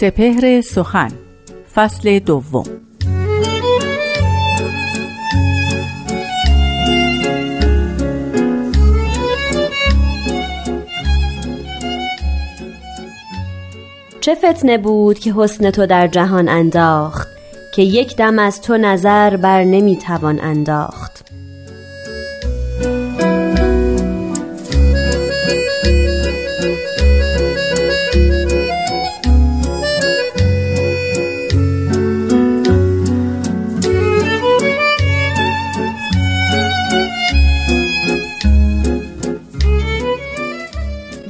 سپهر سخن فصل دوم. چه فتنه بود که حسن تو در جهان انداخت که یک دم از تو نظر بر نمی‌توان انداخت.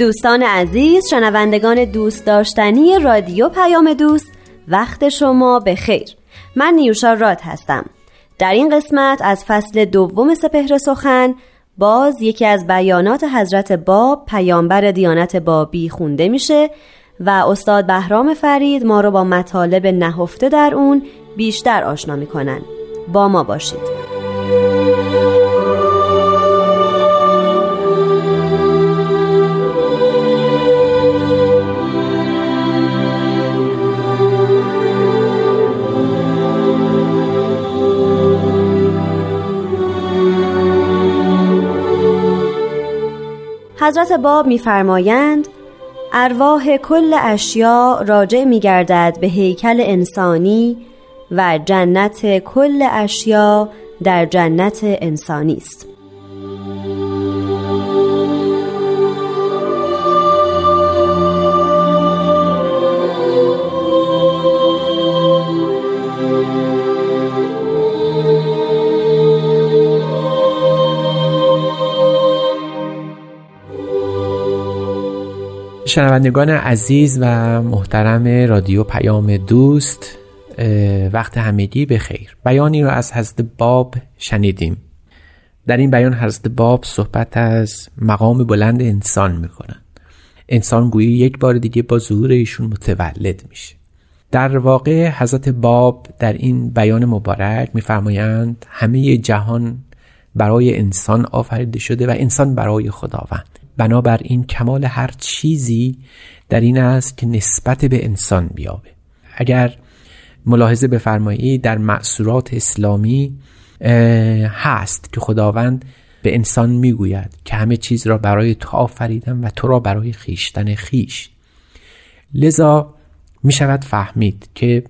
دوستان عزیز شنوندگان دوست داشتنی رادیو پیام دوست وقت شما به خیر. من نیوشا راد هستم. در این قسمت از فصل دوم سپهر سخن باز یکی از بیانات حضرت باب پیامبر دیانت بابی خونده میشه و استاد بهرام فرید ما رو با مطالب نهفته در اون بیشتر آشنا می‌کنن. با ما باشید. حضرت باب میفرمایند ارواح کل اشیا راجع میگردد به هیکل انسانی و جنت کل اشیا در جنت انسانی است. شنوندگان عزیز و محترم رادیو پیام دوست وقت همگی به خیر بیانی رو از حضرت باب شنیدیم. در این بیان حضرت باب صحبت از مقام بلند انسان می‌کنن انسان گویی یک بار دیگه با ظهور ایشون متولد میشه. در واقع حضرت باب در این بیان مبارک میفرمایند همه جهان برای انسان آفریده شده و انسان برای خداوند. بنابراین کمال هر چیزی در این است که نسبت به انسان بیابه. اگر ملاحظه بفرمایید در معصورات اسلامی هست که خداوند به انسان می‌گوید که همه چیز را برای تو آفریدم و تو را برای خیشتن خیش لذا می شود فهمید که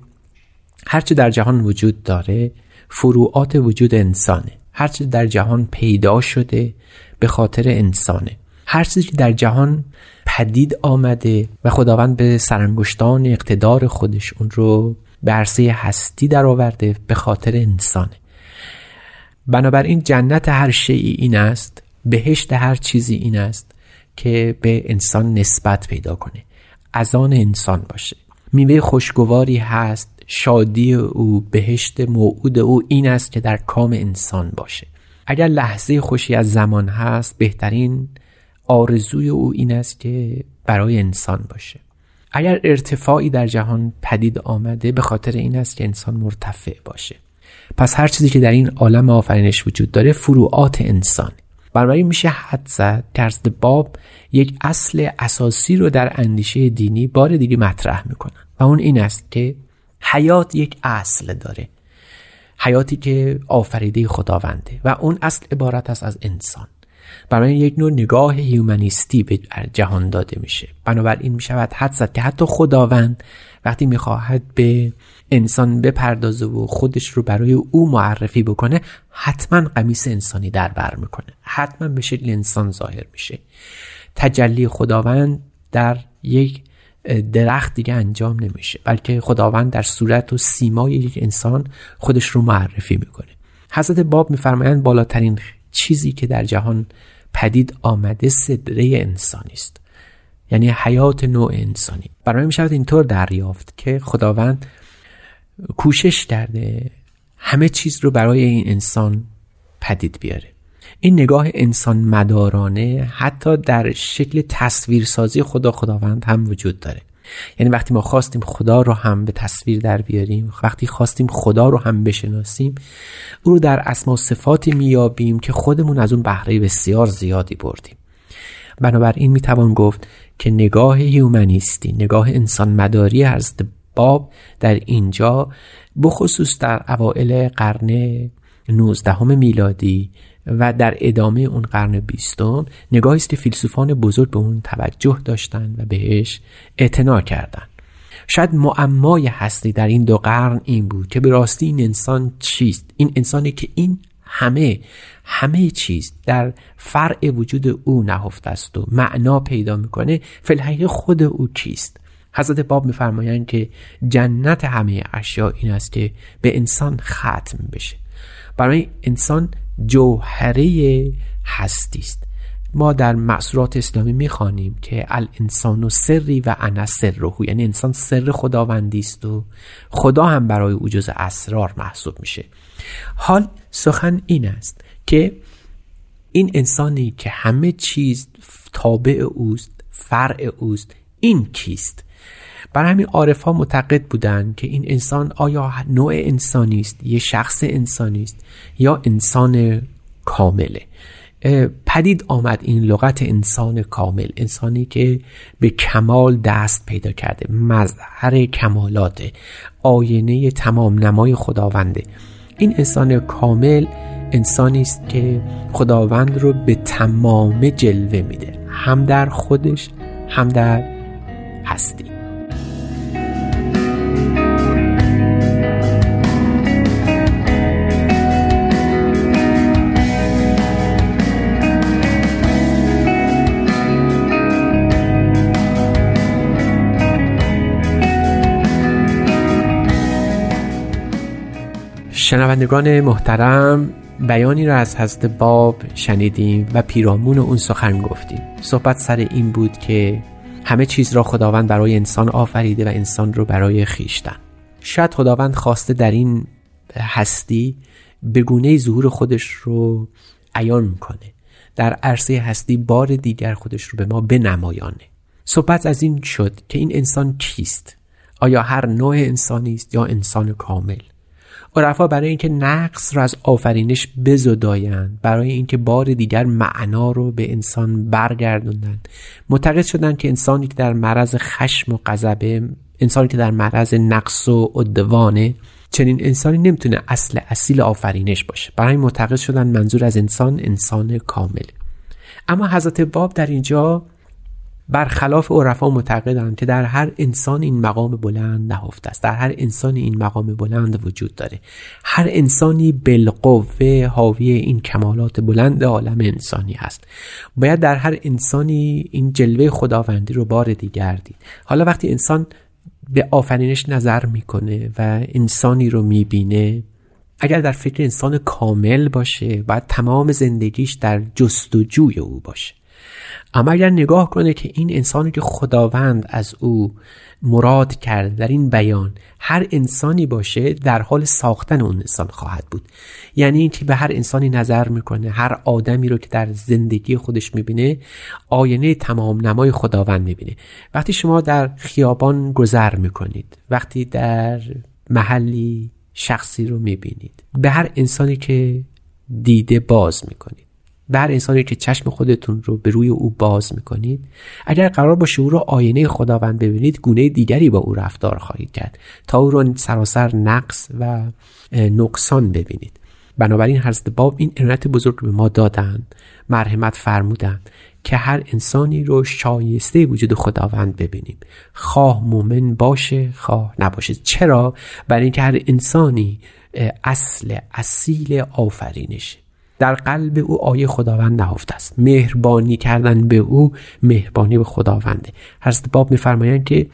هرچه در جهان وجود داره فروعات وجود انسانه. هرچه در جهان پیدا شده به خاطر انسانه. هر چیزی که در جهان پدید آمده و خداوند به سرانگشتان اقتدار خودش اون رو به عرصه هستی در آورده به خاطر انسانه. بنابراین جنت هر شیعی این است بهشت هر چیزی این است که به انسان نسبت پیدا کنه. از آن انسان باشه. میوه خوشگواری هست شادی او بهشت موعود او این است که در کام انسان باشه. اگر لحظه خوشی از زمان هست بهترین آرزوی او این است که برای انسان باشه. اگر ارتفاعی در جهان پدید آمده به خاطر این است که انسان مرتفع باشه. پس هر چیزی که در این عالم آفرینش وجود داره فروعات انسان. بنابراین میشه حد زد. که باب یک اصل اساسی رو در اندیشه دینی بار دیگه مطرح می‌کنن و اون این است که حیات یک اصل داره. حیاتی که آفریده خداونده. و اون اصل عبارت است از انسان. برای یک نوع نگاه هیومنیستی به جهان داده میشه. بنابراین می‌شود حد زد که حتی خداوند وقتی می‌خواهد به انسان بپردازه و خودش رو برای او معرفی بکنه حتما قمیس انسانی در بر می‌کنه. حتما به شکل انسان ظاهر میشه. تجلی خداوند در یک درخت دیگه انجام نمیشه بلکه خداوند در صورت و سیمای یک انسان خودش رو معرفی می‌کنه. حضرت باب میفرمایند بالاترین چیزی که در جهان پدید آمده صدره انسانی است. یعنی حیات نوع انسانی. برای می شود اینطور دریافت که خداوند کوشش کرده همه چیز رو برای این انسان پدید بیاره. این نگاه انسان مدارانه حتی در شکل تصویرسازی خدا خداوند هم وجود داره. یعنی وقتی ما خواستیم خدا رو هم به تصویر در بیاریم وقتی خواستیم خدا رو هم بشناسیم او رو در اسما و صفاتی میابیم که خودمون از اون بهره بسیار زیادی بردیم. بنابراین می‌توان گفت که نگاه هیومنیستی نگاه انسان مداری حضرت باب در اینجا بخصوص در اوائل قرن 19 میلادی و در ادامه اون قرن بیستم نگاهی است که فیلسوفان بزرگ به اون توجه داشتند و بهش اعتنا کردند شاید معمای هستی در این دو قرن این بود که به راستی این انسان چیست؟ این انسانی که این همه همه چیز در فرع وجود او نهفته است و معنا پیدا می‌کنه فلحقیقه خود او چیست؟ حضرت باب میفرمایند که جنت همه اشیا این است که به انسان ختم بشه. برای انسان جوهره هستی است. ما در معصورات اسلامی می‌خوانیم که الانسان و سری و انا سرهو یعنی انسان سر خداوندی است و خدا هم برای او جز اسرار محسوب میشه. حال سخن این است که این انسانی که همه چیز تابع اوست فرع اوست این کیست؟ برای همین عارف معتقد بودند که این انسان آیا نوع انسانی است یه شخص انسانی است یا انسان کامله. پدید آمد این لغت انسان کامل انسانی که به کمال دست پیدا کرده مظهر کمالات آینه تمام نمای خداونده. این انسان کامل انسانی است که خداوند رو به تمام جلوه میده هم در خودش هم در هستی. شنوندگان محترم بیانی را از حضرت باب شنیدیم و پیرامون اون سخن گفتیم. صحبت سر این بود که همه چیز را خداوند برای انسان آفریده و انسان رو برای خیشتن. شاید خداوند خواسته در این هستی به گونه ظهور خودش رو عیان کنه. در عرصه هستی بار دیگر خودش رو به ما بنمایانه. صحبت از این شد که این انسان کیست؟ آیا هر نوع انسانی است یا انسان کامل؟ عرفا برای اینکه نقص را از آفرینش بزدایند برای اینکه بار دیگر معنا رو به انسان برگردوندن معتقد شدند که انسانی که در معرض خشم و غضبه انسانی که در معرض نقص و عدوانه چنین انسانی نمی‌تونه اصل اصیل آفرینش باشه. برای معتقد شدن منظور از انسان انسان کامل. اما حضرت باب در اینجا برخلاف عرفا معتقدند که در هر انسان این مقام بلند نهفته است. در هر انسان این مقام بلند وجود داره. هر انسانی بالقوه حاوی این کمالات بلند عالم انسانی هست. باید در هر انسانی این جلوه خداوندی رو بار دیگر دید. حالا وقتی انسان به آفرینش نظر می‌کنه و انسانی رو می‌بینه اگر در فکر انسان کامل باشه باید تمام زندگیش در جستجوی او باشه. اما اگر نگاه کنه که این انسانی که خداوند از او مراد کرد در این بیان هر انسانی باشه در حال ساختن اون انسان خواهد بود. یعنی اینکه به هر انسانی نظر می‌کنه هر آدمی رو که در زندگی خودش می‌بینه آینه تمام نمای خداوند می‌بینه. وقتی شما در خیابان گذر می‌کنید وقتی در محلی شخصی رو می‌بینید به هر انسانی که دیده باز می‌کنید در انسانی که چشم خودتون رو به روی او باز می‌کنید اگر قرار باشه او رو آینه خداوند ببینید گونه دیگری با او رفتار خواهید کرد تا او رو سراسر نقص و نقصان ببینید. بنابراین حضرت باب این عنایت بزرگ به ما دادند مرحمت فرمودند که هر انسانی رو شایسته وجود خداوند ببینیم. خواه مومن باشه خواه نباشه. چرا؟ برای اینکه هر انسانی اصل اصیل آفرینشه در قلب او آیه خداوند نهفته است. مهربانی کردن به او مهربانی به خداونده حضرت باب میفرمایند که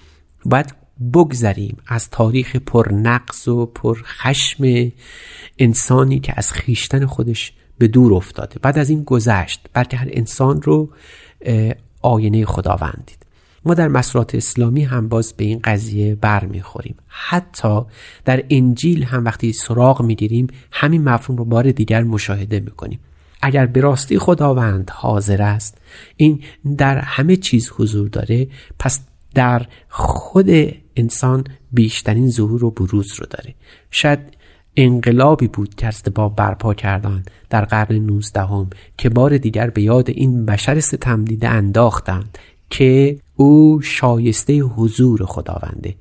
باید بگذریم از تاریخ پر نقص و پر خشم انسانی که از خیشتن خودش به دور افتاده. بعد از این گذشت بلکه هر انسان رو آینه خداوند دید. ما در مسرات اسلامی هم باز به این قضیه بر می‌خوریم. حتی در انجیل هم وقتی سراغ می‌گیریم همین مفهوم رو بار دیگر مشاهده می‌کنیم. اگر به راستی خداوند حاضر است این در همه چیز حضور داره پس در خود انسان بیشترین ظهور و بروز رو داره. شاید انقلابی بود که از باب برپا کردند در قرن نوزدهم که بار دیگر به یاد این بشر ستم دیده انداختند که او شایسته حضور خداونده.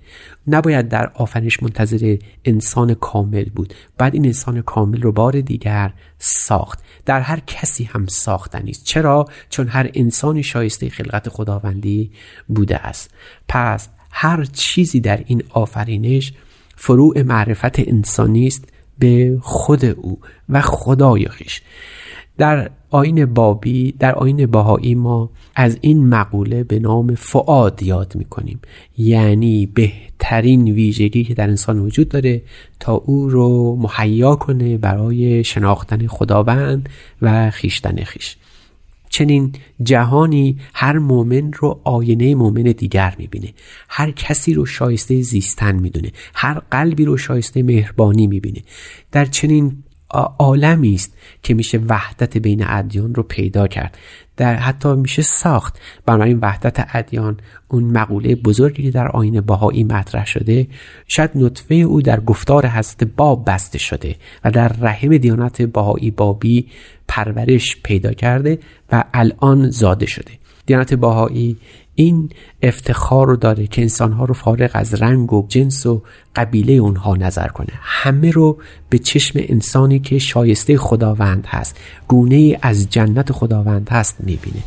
نباید در آفرینش منتظر انسان کامل بود. بعد این انسان کامل رو بار دیگر ساخت. در هر کسی هم ساختنی است. چرا؟ چون هر انسانی شایسته خلقت خداوندی بوده است. پس هر چیزی در این آفرینش فروع معرفت انسانی است به خود او و خدای خیش. در آین بابی در آین باهایی ما از این مقوله به نام فعاد یاد می‌کنیم. یعنی بهترین ویژگی که در انسان وجود داره تا او رو مهیا کنه برای شناختن خداوند و خیشتن خیش. چنین جهانی هر مؤمن رو آینه مؤمن دیگر می‌بینه. هر کسی رو شایسته زیستن می‌دونه. هر قلبی رو شایسته مهربانی می‌بینه. در چنین عالمی است که میشه وحدت بین ادیان رو پیدا کرد. در حتی میشه ساخت. بنابراین وحدت ادیان اون مقوله بزرگی که در آین باهایی مطرح شده شاید نطفه او در گفتار حضرت باب بسته شده و در رحم دیانت باهایی بابی پرورش پیدا کرده و الان زاده شده. دیانت باهایی این افتخار رو داره که انسانها رو فارغ از رنگ و جنس و قبیله اونها نظر کنه. همه رو به چشم انسانی که شایسته خداوند هست گونه از جنت خداوند هست می‌بینه.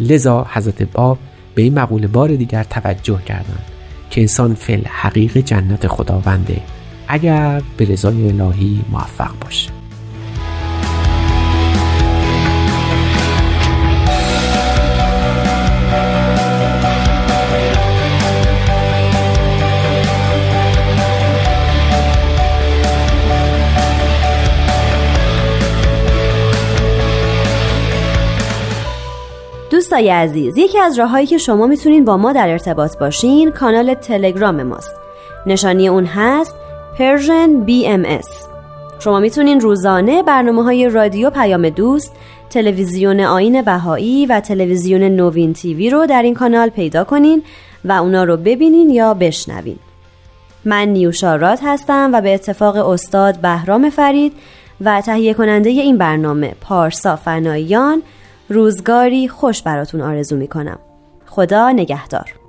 لذا حضرت باب به این مقوله بار دیگر توجه کردند که انسان فل حقیق جنت خداونده اگر به رضای الهی موفق باشه. دوستای عزیز یکی از راههایی که شما می‌تونین با ما در ارتباط باشین کانال تلگرام ماست. نشانی اون هست Persian BMS شما می‌تونین روزانه برنامه های رادیو پیام دوست تلویزیون آین بهایی و تلویزیون نوین تیوی رو در این کانال پیدا کنین و اونا رو ببینین یا بشنوین. من نیوشارات هستم و به اتفاق استاد بهرام فرید و تهیه کننده این برنامه پارسا فناییان روزگاری خوش براتون آرزو می‌کنم. خدا نگهدار.